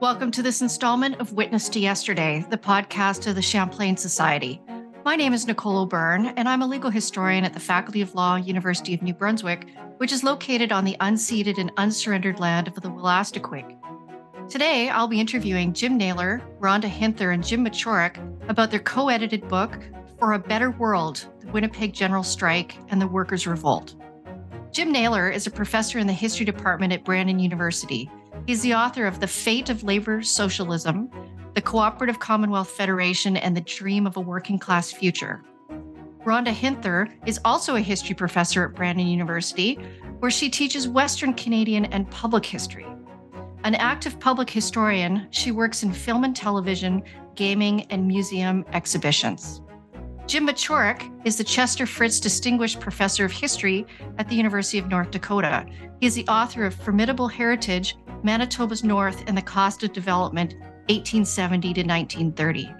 Welcome to this installment of Witness to Yesterday, the podcast of the Champlain Society. My name is Nicole O'Byrne, and I'm a legal historian at the Faculty of Law, University of New Brunswick, which is located on the unceded and unsurrendered land of the Wolastoqiyik. Today, I'll be interviewing Jim Naylor, Rhonda Hinther, and Jim Mochoruk about their co edited book, For a Better World The Winnipeg General Strike and the Workers' Revolt. Jim Naylor is a professor in the history department at Brandon University He's the author of The Fate of Labor Socialism, The Cooperative Commonwealth Federation, and The Dream of a Working Class Future. Rhonda Hinther is also a history professor at Brandon University, where she teaches Western Canadian and public history. An active public historian, she works in film and television, gaming, and museum exhibitions. Jim Mochoruk is the Chester Fritz Distinguished Professor of History at the University of North Dakota. He is the author of Formidable Heritage Manitoba's North and the Cost of Development, 1870 to 1930.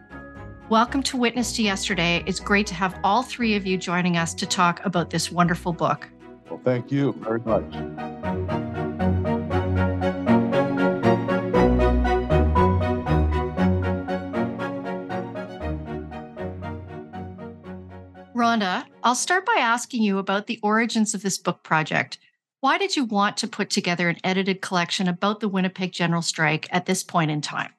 Welcome to Witness to Yesterday. It's great to have all three of you joining us to talk about this wonderful book. Well, thank you very much. Rhonda, I'll start by asking you about the origins of this book project. Why did you want to put together an edited collection about the Winnipeg General Strike at this point in time?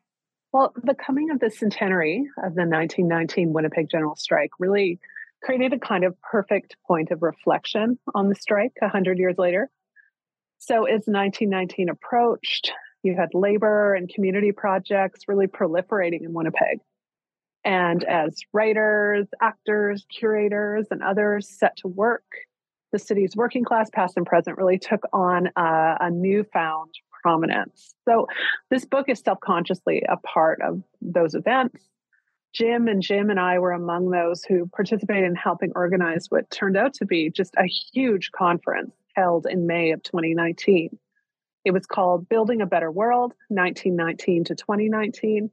Well, the coming of the centenary of the 1919 Winnipeg General Strike really created a kind of perfect point of reflection on the strike 100 years later. So, as 1919 approached, you had labor and community projects really proliferating in Winnipeg. And as writers, actors, curators, and others set to work the city's working class, past and present, really took on a, a newfound prominence. So this book is self consciously a part of those events. Jim and Jim and I were among those who participated in helping organize what turned out to be just a huge conference held in May of 2019. It was called Building a Better World, 1919 to 2019.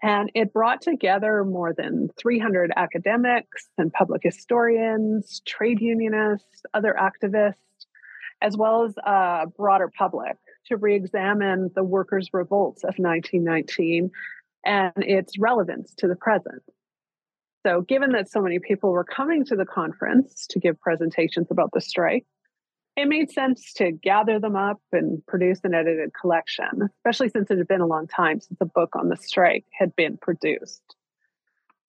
And it brought together more than 300 academics and public historians, trade unionists, other activists, as well as a broader public to re examine the workers' revolts of 1919 and its relevance to the present. So, given that so many people were coming to the conference to give presentations about the strike, it made sense to gather them up and produce an edited collection, especially since it had been a long time since a book on the strike had been produced.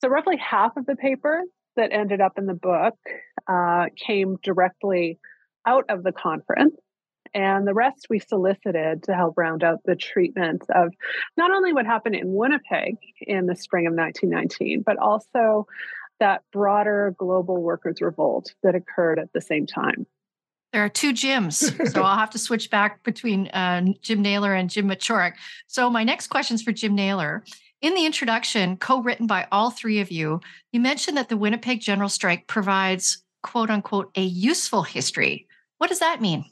So, roughly half of the paper that ended up in the book uh, came directly out of the conference. And the rest we solicited to help round out the treatment of not only what happened in Winnipeg in the spring of 1919, but also that broader global workers' revolt that occurred at the same time. There are two Jims, so I'll have to switch back between uh, Jim Naylor and Jim Mochoruk. So my next question is for Jim Naylor. In the introduction, co-written by all three of you, you mentioned that the Winnipeg General Strike provides "quote unquote" a useful history. What does that mean?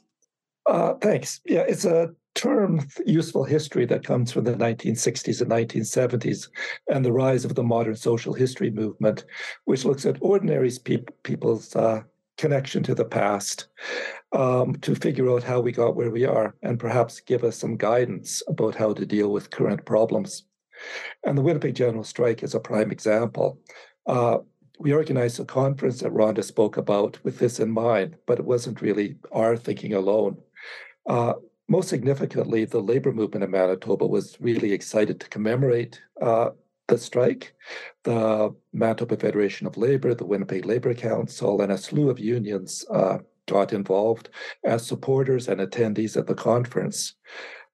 Uh, thanks. Yeah, it's a term, useful history, that comes from the 1960s and 1970s and the rise of the modern social history movement, which looks at ordinary pe- people's uh, connection to the past um, to figure out how we got where we are and perhaps give us some guidance about how to deal with current problems. And the Winnipeg General Strike is a prime example. Uh, we organized a conference that Rhonda spoke about with this in mind, but it wasn't really our thinking alone. Uh, most significantly, the labor movement in Manitoba was really excited to commemorate uh, the strike, the Manitoba Federation of Labor, the Winnipeg Labor Council, and a slew of unions uh, got involved as supporters and attendees at the conference.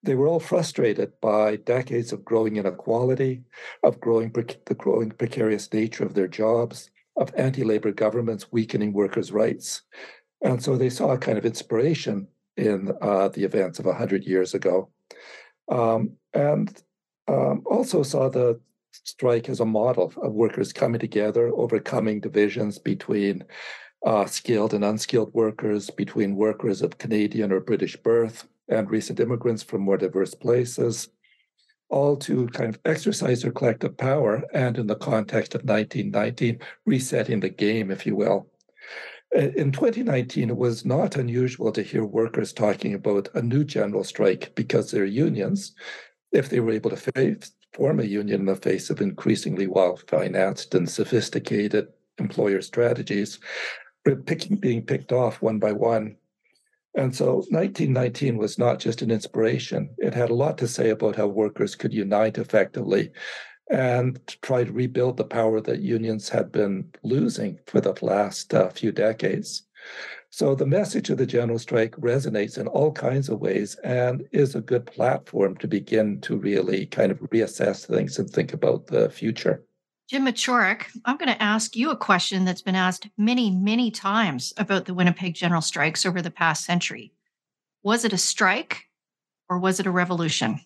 They were all frustrated by decades of growing inequality, of growing the growing precarious nature of their jobs, of anti-labor governments weakening workers' rights, and so they saw a kind of inspiration in uh, the events of hundred years ago, um, and um, also saw the strike as a model of workers coming together, overcoming divisions between uh, skilled and unskilled workers, between workers of Canadian or British birth, and recent immigrants from more diverse places, all to kind of exercise their collective power and in the context of 1919, resetting the game, if you will. Uh, in 2019, it was not unusual to hear workers talking about a new general strike because their unions, if they were able to face, form a union in the face of increasingly well financed and sophisticated employer strategies, were picking, being picked off one by one. And so 1919 was not just an inspiration, it had a lot to say about how workers could unite effectively and try to rebuild the power that unions had been losing for the last uh, few decades. So the message of the general strike resonates in all kinds of ways and is a good platform to begin to really kind of reassess things and think about the future. Jim Mochoruk, I'm going to ask you a question that's been asked many, many times about the Winnipeg general strikes over the past century. Was it a strike or was it a revolution?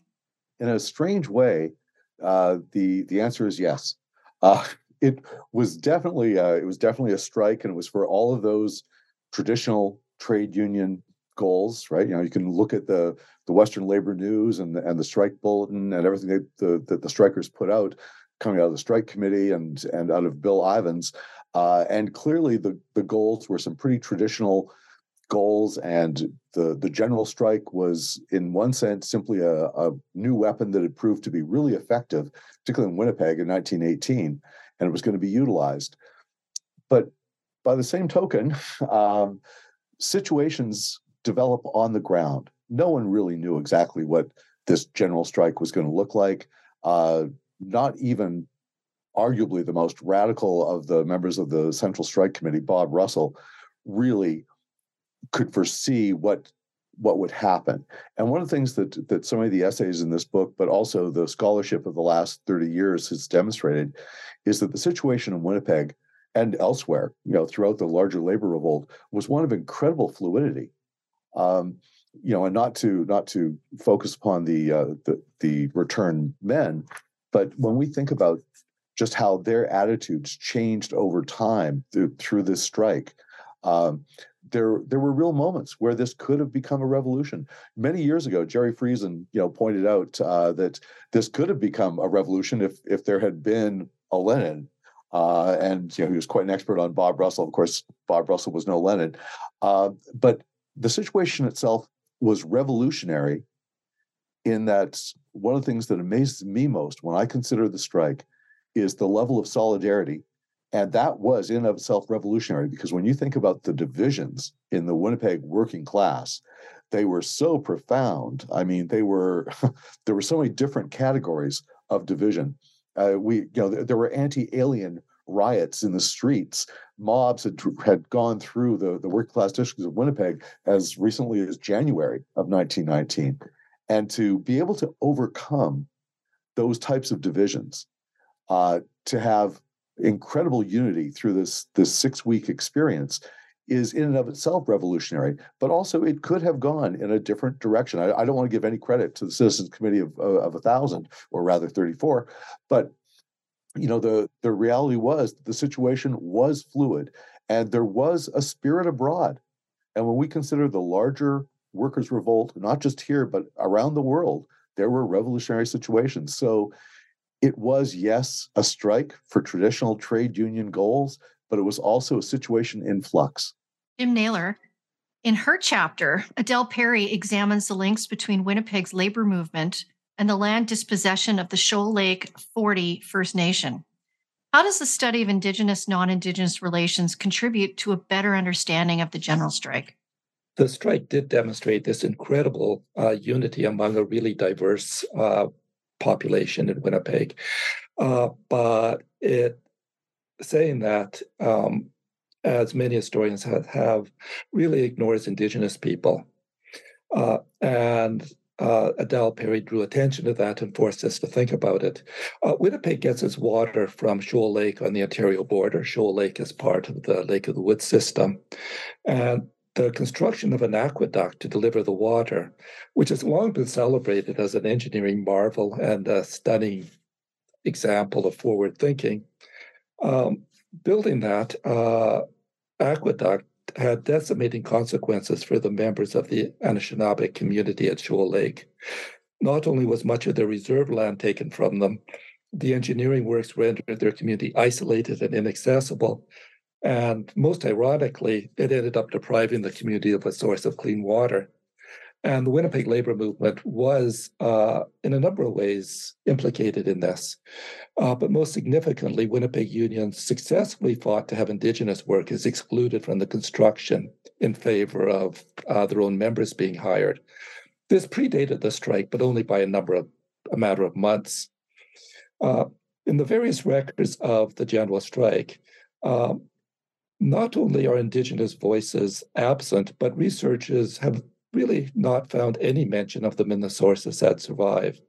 In a strange way, uh, the the answer is yes. Uh, it was definitely uh, it was definitely a strike, and it was for all of those traditional trade union goals, right? You know, you can look at the the Western Labor News and the, and the strike bulletin and everything that the, that the strikers put out coming out of the strike committee and and out of Bill Ivens, uh, and clearly the the goals were some pretty traditional goals and the the general strike was in one sense simply a, a new weapon that had proved to be really effective particularly in winnipeg in 1918 and it was going to be utilized but by the same token, um, situations develop on the ground. No one really knew exactly what this general strike was going to look like. Uh, not even arguably the most radical of the members of the Central Strike Committee, Bob Russell, really could foresee what what would happen. And one of the things that that some of the essays in this book, but also the scholarship of the last 30 years has demonstrated, is that the situation in Winnipeg and elsewhere, you know, throughout the larger labor revolt, was one of incredible fluidity. Um, you know, and not to not to focus upon the uh, the the return men, but when we think about just how their attitudes changed over time through, through this strike, um, there there were real moments where this could have become a revolution. Many years ago, Gerry Friesen, you know, pointed out uh, that this could have become a revolution if if there had been a Lenin uh, and you know, he was quite an expert on Bob Russell. Of course, Bob Russell was no Lenin. Uh, but the situation itself was revolutionary in that one of the things that amazes me most when I consider the strike is the level of solidarity. And that was in of itself revolutionary because when you think about the divisions in the Winnipeg working class, they were so profound. I mean, they were there were so many different categories of division. Uh, we, you know, there, were anti-alien riots in the streets. Mobs had had gone through the the working class districts of Winnipeg as recently as January of 1919, and to be able to overcome those types of divisions, uh, to have incredible unity through this this six week experience is in and of itself revolutionary, but also it could have gone in a different direction. I, I don't want to give any credit to the Citizens Committee of, uh, of a thousand, or rather 34, but you know the the reality was the situation was fluid, and there was a spirit abroad. And when we consider the larger workers' revolt, not just here but around the world, there were revolutionary situations. So it was yes a strike for traditional trade union goals, but it was also a situation in flux. Jim Naylor. In her chapter, Adele Perry examines the links between Winnipeg's labor movement and the land dispossession of the Shoal Lake 40 First Nation. How does the study of Indigenous non Indigenous relations contribute to a better understanding of the general strike? The strike did demonstrate this incredible uh, unity among a really diverse uh, population in Winnipeg. Uh, but it saying that um, as many historians have, have really ignores Indigenous people. Uh, and uh, Adele Perry drew attention to that and forced us to think about it. Uh, Winnipeg gets its water from Shoal Lake on the Ontario border. Shoal Lake is part of the Lake of the Woods system. And the construction of an aqueduct to deliver the water, which has long been celebrated as an engineering marvel and a stunning example of forward thinking, um, building that uh, aqueduct had decimating consequences for the members of the Anishinaabe community at Shoal Lake. Not only was much of their reserve land taken from them, the engineering works rendered their community isolated and inaccessible. And most ironically, it ended up depriving the community of a source of clean water. And the Winnipeg labor movement was, uh, in a number of ways, implicated in this. Uh, but most significantly, Winnipeg unions successfully fought to have Indigenous workers excluded from the construction in favor of uh, their own members being hired. This predated the strike, but only by a number of a matter of months. Uh, in the various records of the general strike, um, not only are Indigenous voices absent, but researchers have really not found any mention of them in the sources that survive.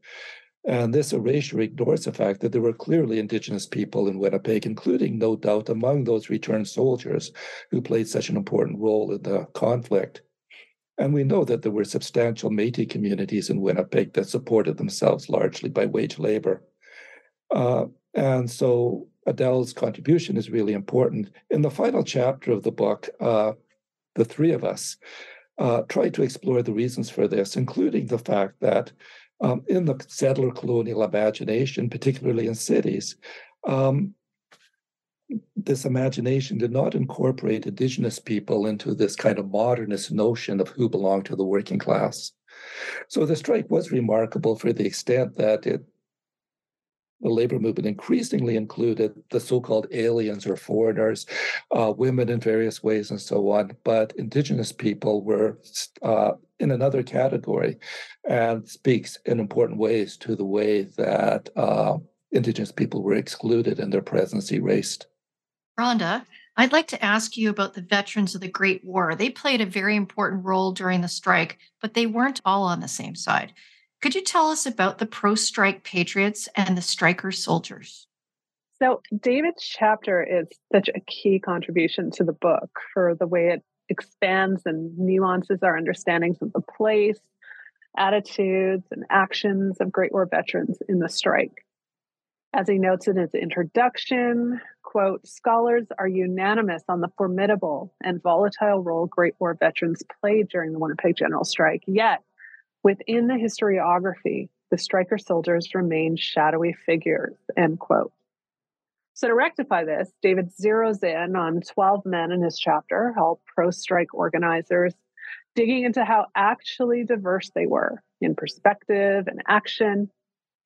And this erasure ignores the fact that there were clearly Indigenous people in Winnipeg, including, no doubt, among those returned soldiers who played such an important role in the conflict. And we know that there were substantial Metis communities in Winnipeg that supported themselves largely by wage labor. Uh, and so Adele's contribution is really important. In the final chapter of the book, uh, the three of us uh, try to explore the reasons for this, including the fact that um, in the settler colonial imagination, particularly in cities, um, this imagination did not incorporate indigenous people into this kind of modernist notion of who belonged to the working class. So the strike was remarkable for the extent that it the labor movement increasingly included the so-called aliens or foreigners, uh, women in various ways, and so on. But indigenous people were uh, in another category, and speaks in important ways to the way that uh, indigenous people were excluded and their presence erased. Rhonda, I'd like to ask you about the veterans of the Great War. They played a very important role during the strike, but they weren't all on the same side. Could you tell us about the pro strike patriots and the striker soldiers? So, David's chapter is such a key contribution to the book for the way it expands and nuances our understandings of the place, attitudes, and actions of Great War veterans in the strike. As he notes in his introduction, quote, scholars are unanimous on the formidable and volatile role Great War veterans played during the Winnipeg General Strike. Yet, Within the historiography, the striker soldiers remain shadowy figures, end quote. So to rectify this, David zeroes in on 12 men in his chapter, all pro strike organizers, digging into how actually diverse they were in perspective and action,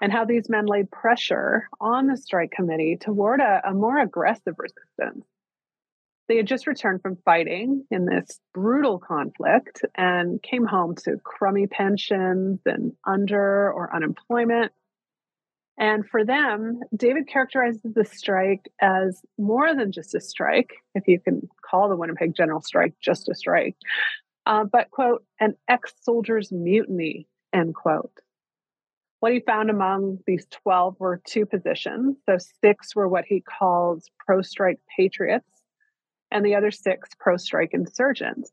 and how these men laid pressure on the strike committee toward a, a more aggressive resistance they had just returned from fighting in this brutal conflict and came home to crummy pensions and under or unemployment. And for them, David characterizes the strike as more than just a strike, if you can call the Winnipeg General Strike just a strike, uh, but, quote, an ex soldier's mutiny, end quote. What he found among these 12 were two positions. So, six were what he calls pro strike patriots, and the other six pro strike insurgents.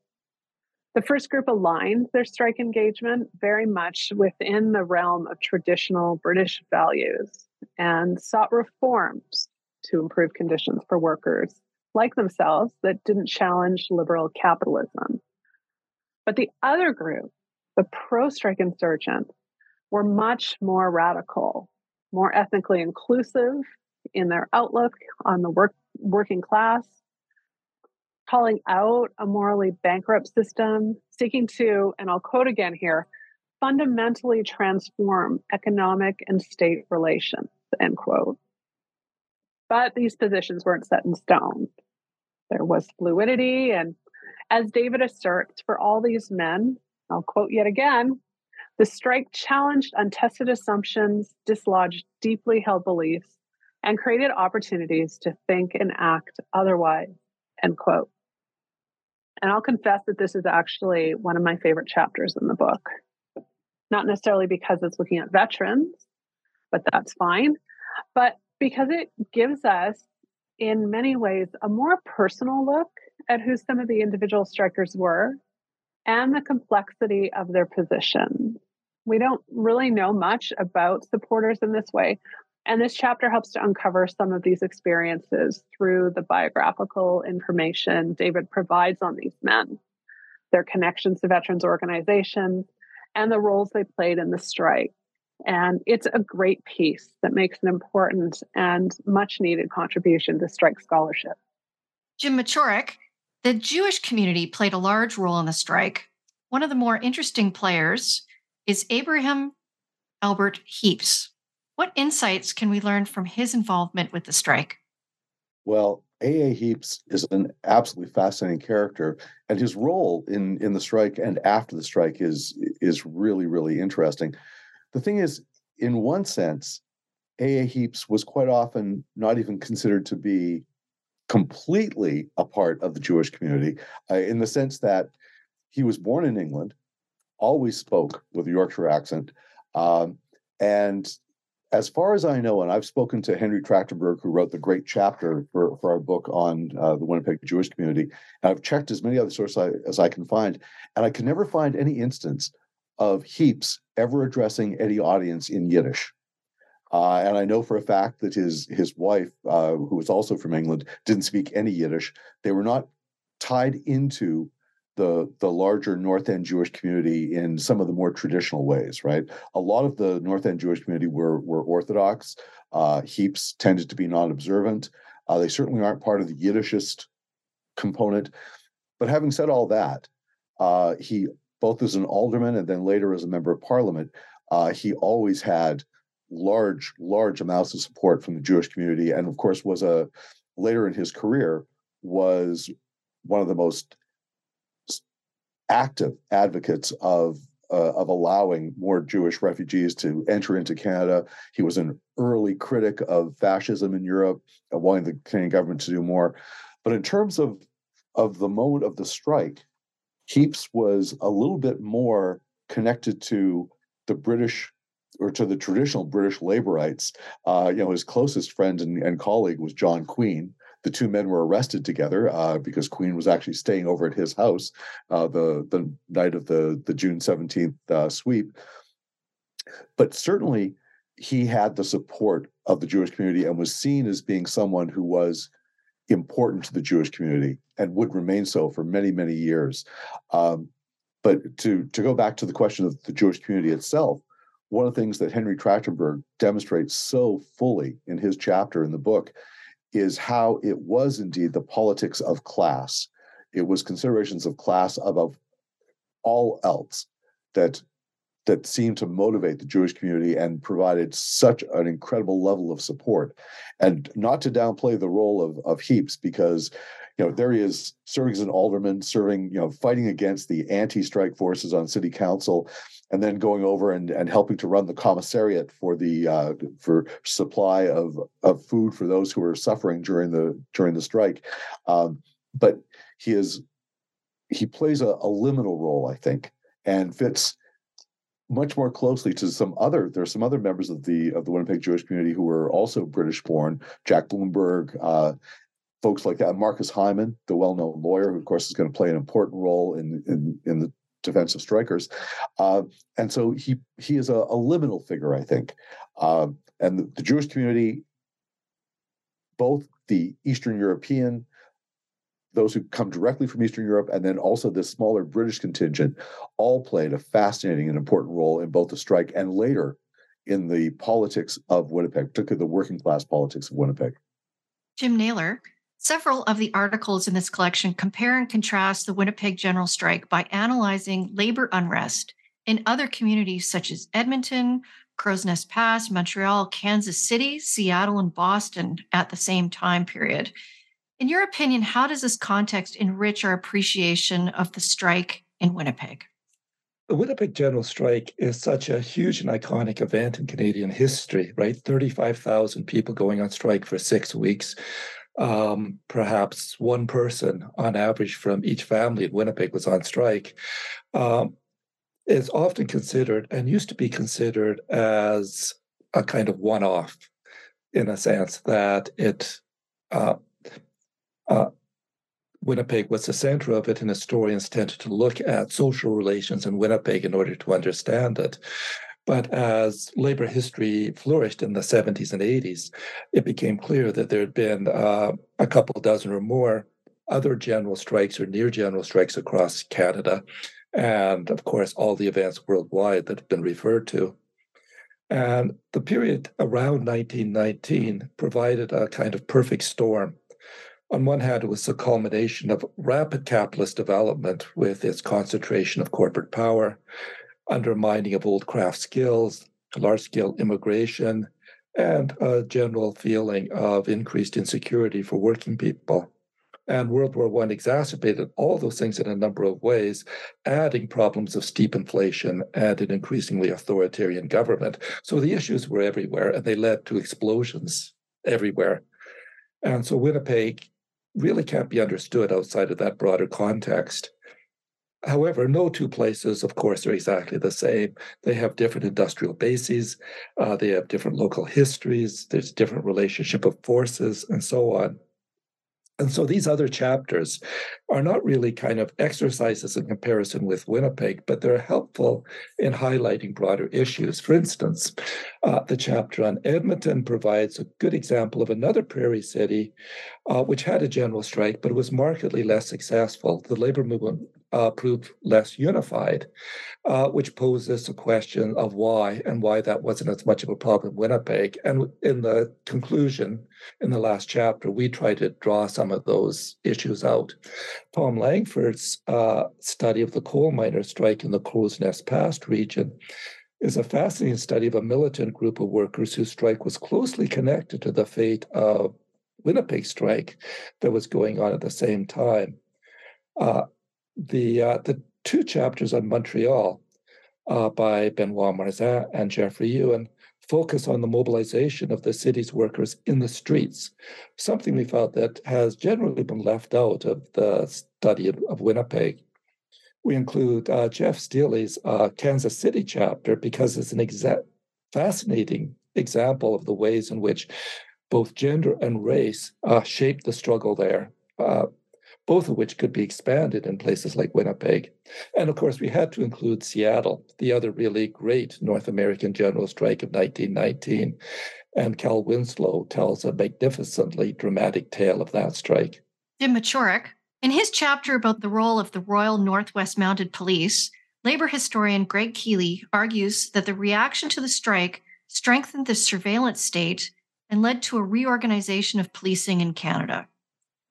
The first group aligned their strike engagement very much within the realm of traditional British values and sought reforms to improve conditions for workers like themselves that didn't challenge liberal capitalism. But the other group, the pro strike insurgents, were much more radical, more ethnically inclusive in their outlook on the work, working class, calling out a morally bankrupt system, seeking to, and I'll quote again here, fundamentally transform economic and state relations, end quote. But these positions weren't set in stone. There was fluidity. And as David asserts, for all these men, I'll quote yet again, the strike challenged untested assumptions, dislodged deeply held beliefs, and created opportunities to think and act otherwise, end quote. And I'll confess that this is actually one of my favorite chapters in the book. Not necessarily because it's looking at veterans, but that's fine, but because it gives us, in many ways, a more personal look at who some of the individual strikers were and the complexity of their position. We don't really know much about supporters in this way. And this chapter helps to uncover some of these experiences through the biographical information David provides on these men, their connections to veterans organizations, and the roles they played in the strike. And it's a great piece that makes an important and much needed contribution to strike scholarship. Jim Mochoruk, the Jewish community played a large role in the strike. One of the more interesting players is Abraham Albert Heaps. What insights can we learn from his involvement with the strike? Well, A.A. Heaps is an absolutely fascinating character, and his role in, in the strike and after the strike is, is really, really interesting. The thing is, in one sense, A.A. Heaps was quite often not even considered to be completely a part of the Jewish community, uh, in the sense that he was born in England, always spoke with a Yorkshire accent, um, and as far as I know, and I've spoken to Henry Trachtenberg, who wrote the great chapter for, for our book on uh, the Winnipeg Jewish community, and I've checked as many other sources I, as I can find, and I can never find any instance of Heaps ever addressing any audience in Yiddish. Uh, and I know for a fact that his his wife, uh, who was also from England, didn't speak any Yiddish. They were not tied into the the larger North End Jewish community in some of the more traditional ways, right? A lot of the North End Jewish community were were Orthodox. Uh, Heaps tended to be non-observant. Uh, they certainly aren't part of the Yiddishist component. But having said all that, uh, he both as an alderman and then later as a member of parliament, uh, he always had large, large amounts of support from the Jewish community, and of course was a later in his career was one of the most active advocates of uh, of allowing more Jewish refugees to enter into Canada. He was an early critic of fascism in Europe, uh, wanting the Canadian government to do more. But in terms of of the moment of the strike, Heaps was a little bit more connected to the British or to the traditional British laborites. Uh, you know, his closest friend and, and colleague was John Queen, the two men were arrested together uh, because Queen was actually staying over at his house uh, the the night of the the June seventeenth uh, sweep. But certainly, he had the support of the Jewish community and was seen as being someone who was important to the Jewish community and would remain so for many many years. Um, but to to go back to the question of the Jewish community itself, one of the things that Henry Trachtenberg demonstrates so fully in his chapter in the book is how it was indeed the politics of class. It was considerations of class above all else that that seemed to motivate the Jewish community and provided such an incredible level of support. And not to downplay the role of, of Heaps, because you know there he is serving as an alderman, serving, you know, fighting against the anti-strike forces on city council, and then going over and, and helping to run the commissariat for the uh, for supply of of food for those who are suffering during the during the strike. Um, but he is he plays a, a liminal role, I think, and fits much more closely to some other there are some other members of the of the Winnipeg Jewish community who were also British born Jack Bloomberg uh, folks like that Marcus Hyman the well-known lawyer who of course is going to play an important role in in in the defensive strikers uh, and so he he is a, a liminal figure I think uh, and the, the Jewish community both the Eastern European those who come directly from Eastern Europe, and then also this smaller British contingent, all played a fascinating and important role in both the strike and later in the politics of Winnipeg, particularly the working class politics of Winnipeg. Jim Naylor, several of the articles in this collection compare and contrast the Winnipeg general strike by analyzing labor unrest in other communities such as Edmonton, Crow's Nest Pass, Montreal, Kansas City, Seattle, and Boston at the same time period. In your opinion, how does this context enrich our appreciation of the strike in Winnipeg? The Winnipeg General Strike is such a huge and iconic event in Canadian history, right? 35,000 people going on strike for six weeks. Um, perhaps one person on average from each family in Winnipeg was on strike. Um, is often considered and used to be considered as a kind of one off in a sense that it uh, uh, Winnipeg was the center of it, and historians tended to look at social relations in Winnipeg in order to understand it. But as labor history flourished in the 70s and 80s, it became clear that there had been uh, a couple dozen or more other general strikes or near general strikes across Canada. And of course, all the events worldwide that have been referred to. And the period around 1919 provided a kind of perfect storm. On one hand, it was the culmination of rapid capitalist development with its concentration of corporate power undermining of old craft skills, large scale immigration, and a general feeling of increased insecurity for working people. And World War I exacerbated all those things in a number of ways, adding problems of steep inflation and an increasingly authoritarian government. So the issues were everywhere and they led to explosions everywhere. And so Winnipeg really can't be understood outside of that broader context. However, no two places, of course, are exactly the same. They have different industrial bases, uh, they have different local histories, there's different relationship of forces, and so on. And so these other chapters are not really kind of exercises in comparison with Winnipeg, but they're helpful in highlighting broader issues. For instance, uh, the chapter on Edmonton provides a good example of another prairie city uh, which had a general strike, but was markedly less successful. The labor movement uh, proved less unified, uh, which poses a question of why and why that wasn't as much of a problem in Winnipeg. And in the conclusion, in the last chapter, we try to draw some of those issues out. Tom Langford's uh, study of the coal miners' strike in the Crow's Nest region is a fascinating study of a militant group of workers whose strike was closely connected to the fate of Winnipeg strike that was going on at the same time. Uh, the uh, the two chapters on Montreal uh, by Benoit Marsan and Geoffrey Ewen focus on the mobilization of the city's workers in the streets, something we felt that has generally been left out of the study of, of Winnipeg. We include uh, Jeff Steely's uh, Kansas City chapter because it's an exa- fascinating example of the ways in which both gender and race uh, shaped the struggle there. Both of which could be expanded in places like Winnipeg. And of course, we had to include Seattle, the other really great North American general strike of 1919. And Cal Winslow tells a magnificently dramatic tale of that strike. Jim Mochoruk, in his chapter about the role of the Royal Northwest Mounted Police, labor historian Greg Kealey argues that the reaction to the strike strengthened the surveillance state and led to a reorganization of policing in Canada.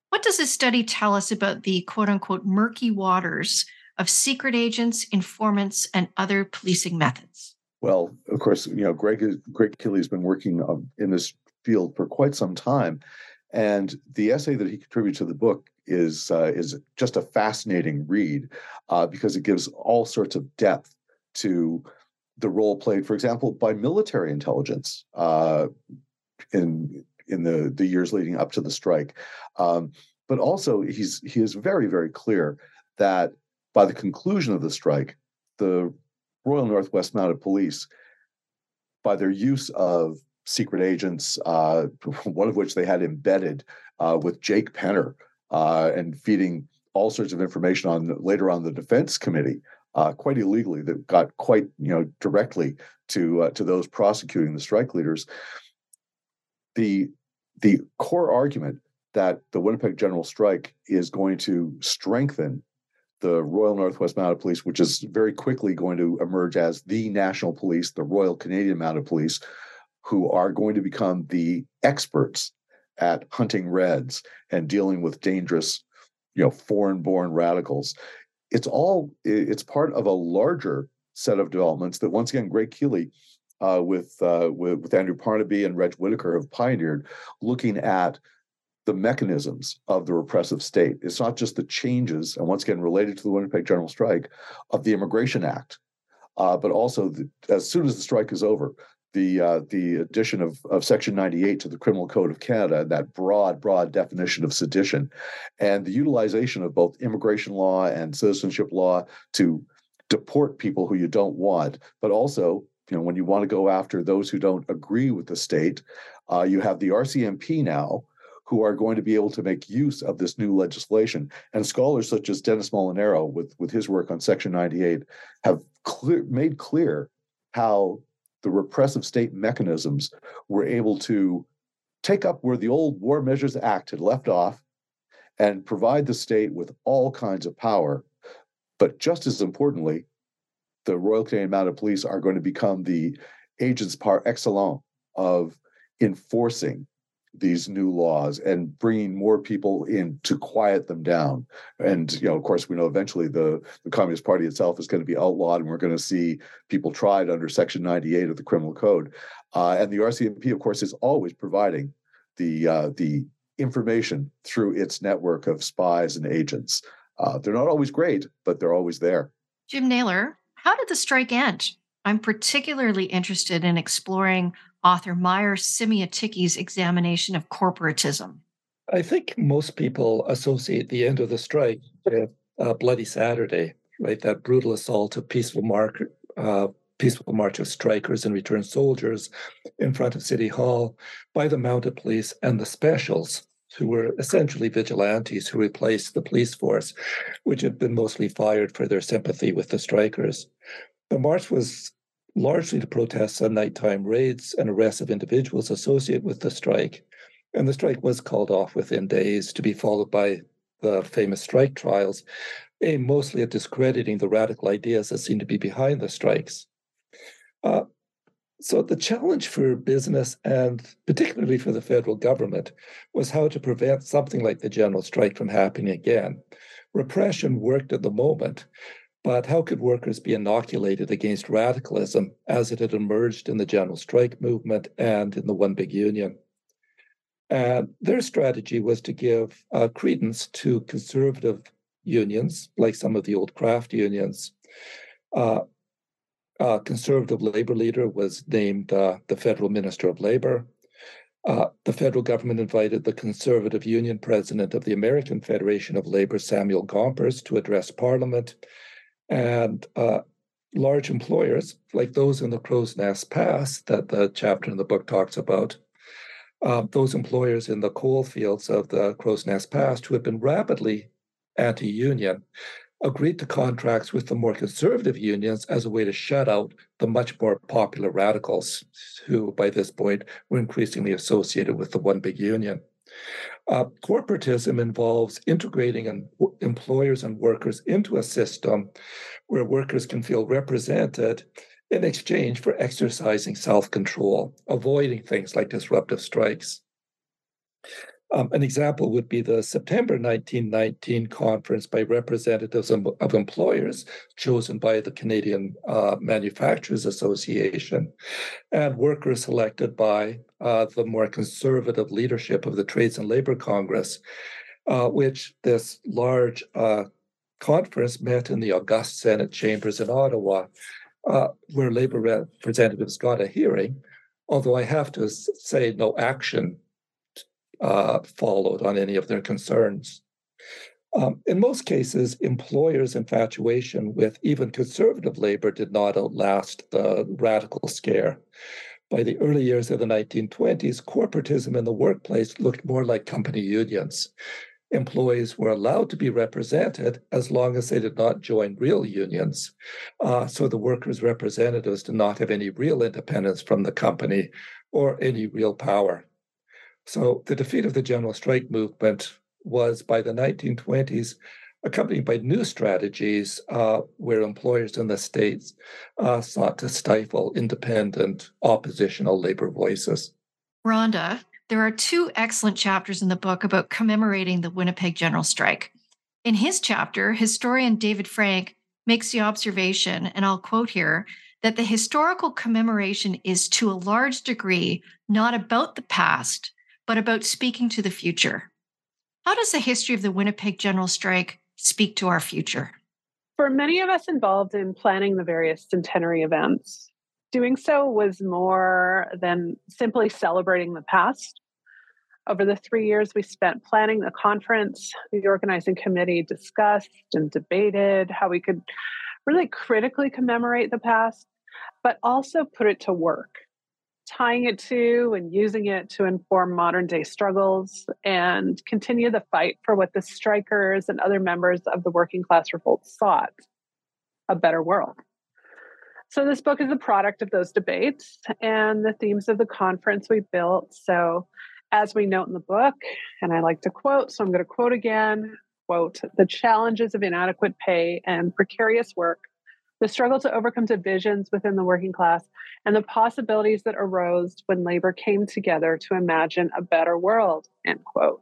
What does this study tell us about the quote unquote murky waters of secret agents, informants, and other policing methods? Well, of course, you know, Greg Greg Kealey has been working in this field for quite some time, and the essay that he contributed to the book is uh, is just a fascinating read uh, because it gives all sorts of depth to the role played, for example, by military intelligence uh, in in the the years leading up to the strike. Um, but also, he's he is very very clear that by the conclusion of the strike, the Royal Northwest Mounted Police, by their use of secret agents, uh, one of which they had embedded uh, with Jake Penner uh, and feeding all sorts of information on later on the Defense Committee, uh, quite illegally, that got quite you know directly to uh, to those prosecuting the strike leaders. The the core argument that the Winnipeg General Strike is going to strengthen the Royal Northwest Mounted Police, which is very quickly going to emerge as the national police, the Royal Canadian Mounted Police, who are going to become the experts at hunting reds and dealing with dangerous, you know, foreign-born radicals. It's all it's part of a larger set of developments that once again Greg Kealey uh, with, uh, with, with Andrew Parnaby and Reg Whitaker have pioneered, looking at the mechanisms of the repressive state. It's not just the changes, and once again related to the Winnipeg General Strike, of the Immigration Act, uh, but also the, as soon as the strike is over, the uh, the addition of, of Section 98 to the Criminal Code of Canada, and that broad, broad definition of sedition, and the utilization of both immigration law and citizenship law to deport people who you don't want, but also you know, when you want to go after those who don't agree with the state, uh, you have the RCMP now who are going to be able to make use of this new legislation. And scholars such as Dennis Molinaro, with, with his work on Section 98, have clear, made clear how the repressive state mechanisms were able to take up where the old War Measures Act had left off and provide the state with all kinds of power. But just as importantly, the Royal Canadian Mounted Police are going to become the agents par excellence of enforcing these new laws and bringing more people in to quiet them down. And you know, of course, we know eventually the the Communist Party itself is going to be outlawed, and we're going to see people tried under Section 98 of the Criminal Code. Uh, and the RCMP, of course, is always providing the uh, the information through its network of spies and agents. Uh, they're not always great, but they're always there. Jim Naylor, how did the strike end? I'm particularly interested in exploring author Meyer Semiotiki's examination of corporatism. I think most people associate the end of the strike with uh, Bloody Saturday, right? That brutal assault of peaceful mark, uh, peaceful march of strikers and returned soldiers in front of City Hall by the mounted police and the specials, who were essentially vigilantes who replaced the police force, which had been mostly fired for their sympathy with the strikers. The march was largely to protest on nighttime raids and arrests of individuals associated with the strike. And the strike was called off within days to be followed by the famous strike trials, aimed mostly at discrediting the radical ideas that seemed to be behind the strikes. Uh, so the challenge for business and particularly for the federal government was how to prevent something like the general strike from happening again. Repression worked at the moment, but how could workers be inoculated against radicalism as it had emerged in the general strike movement and in the One Big Union? And their strategy was to give uh, credence to conservative unions, like some of the old craft unions. Uh, a conservative labor leader was named uh, the federal minister of labor. Uh, the federal government invited the conservative union president of the American Federation of Labor, Samuel Gompers, to address parliament and uh, large employers, like those in the Crow's Nest Pass that the chapter in the book talks about, uh, those employers in the coal fields of the Crow's Nest Pass who had been rapidly anti union, agreed to contracts with the more conservative unions as a way to shut out the much more popular radicals who, by this point, were increasingly associated with the one big union. Uh, corporatism involves integrating an, employers and workers into a system where workers can feel represented in exchange for exercising self control, avoiding things like disruptive strikes. Um, an example would be the September 1919 conference by representatives of, of employers chosen by the Canadian uh, Manufacturers Association and workers selected by uh, the more conservative leadership of the Trades and Labor Congress, uh, which this large uh, conference met in the August Senate chambers in Ottawa, uh, where labor representatives got a hearing. Although I have to say, no action uh, followed on any of their concerns. Um, in most cases, employers' infatuation with even conservative labor did not outlast the radical scare. By the early years of the 1920s, corporatism in the workplace looked more like company unions. Employees were allowed to be represented as long as they did not join real unions. Uh, so the workers' representatives did not have any real independence from the company or any real power. So the defeat of the general strike movement was by the 1920s accompanied by new strategies uh, where employers in the states uh, sought to stifle independent oppositional labor voices. Rhonda, there are two excellent chapters in the book about commemorating the Winnipeg General Strike. In his chapter, historian David Frank makes the observation, and I'll quote here, that the historical commemoration is to a large degree not about the past, but about speaking to the future. How does the history of the Winnipeg General Strike speak to our future? For many of us involved in planning the various centenary events, doing so was more than simply celebrating the past. Over the three years we spent planning the conference, the organizing committee discussed and debated how we could really critically commemorate the past, but also put it to work tying it to and using it to inform modern day struggles and continue the fight for what the strikers and other members of the working class revolt sought a better world. So, this book is the product of those debates and the themes of the conference we built. So, as we note in the book, and I like to quote, so I'm going to quote again quote, the challenges of inadequate pay and precarious work, the struggle to overcome divisions within the working class, and the possibilities that arose when labor came together to imagine a better world, end quote.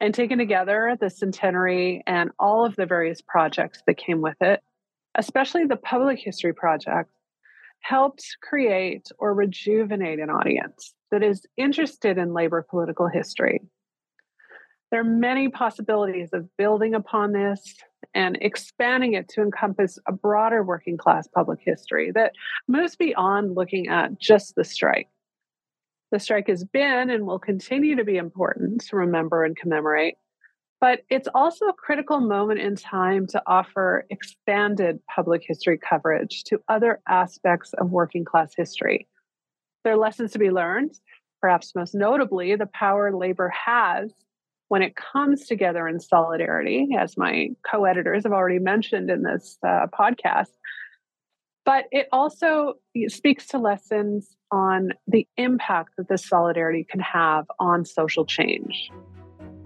And taken together, the centenary and all of the various projects that came with it, especially the public history project, helped create or rejuvenate an audience that is interested in labor political history there are many possibilities of building upon this and expanding it to encompass a broader working class public history that moves beyond looking at just the strike. The strike has been and will continue to be important to remember and commemorate, but it's also a critical moment in time to offer expanded public history coverage to other aspects of working class history. There are lessons to be learned, perhaps most notably, the power labor has when it comes together in solidarity, as my co editors have already mentioned in this uh, podcast. But it also speaks to lessons on the impact that this solidarity can have on social change.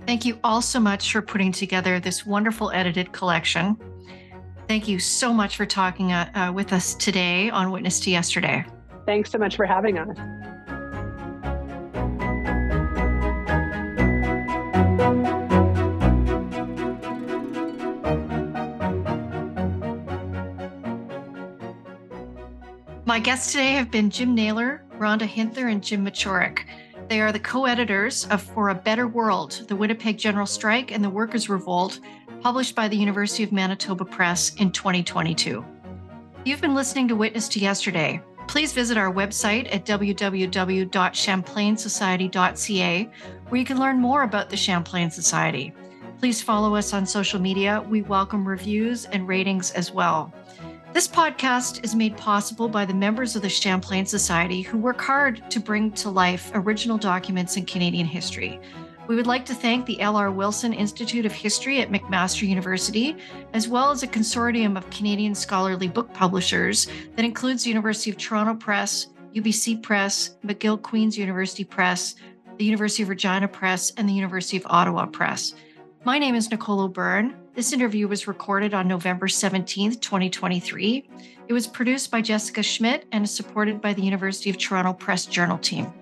Thank you all so much for putting together this wonderful edited collection. Thank you so much for talking uh, uh, with us today on Witness to Yesterday. Thanks so much for having us. My guests today have been Jim Naylor, Rhonda Hinther, and Jim Mochoruk. They are the co editors of For a Better World The Winnipeg General Strike and the Workers' Revolt, published by the University of Manitoba Press in 2022. You've been listening to Witness to Yesterday. Please visit our website at www.champlainsociety.ca, where you can learn more about the Champlain Society. Please follow us on social media. We welcome reviews and ratings as well. This podcast is made possible by the members of the Champlain Society who work hard to bring to life original documents in Canadian history. We would like to thank the L.R. Wilson Institute of History at McMaster University, as well as a consortium of Canadian scholarly book publishers that includes University of Toronto Press, UBC Press, McGill Queen's University Press, the University of Regina Press, and the University of Ottawa Press. My name is Nicole O'Byrne. This interview was recorded on November 17th, 2023. It was produced by Jessica Schmidt and is supported by the University of Toronto Press Journal team.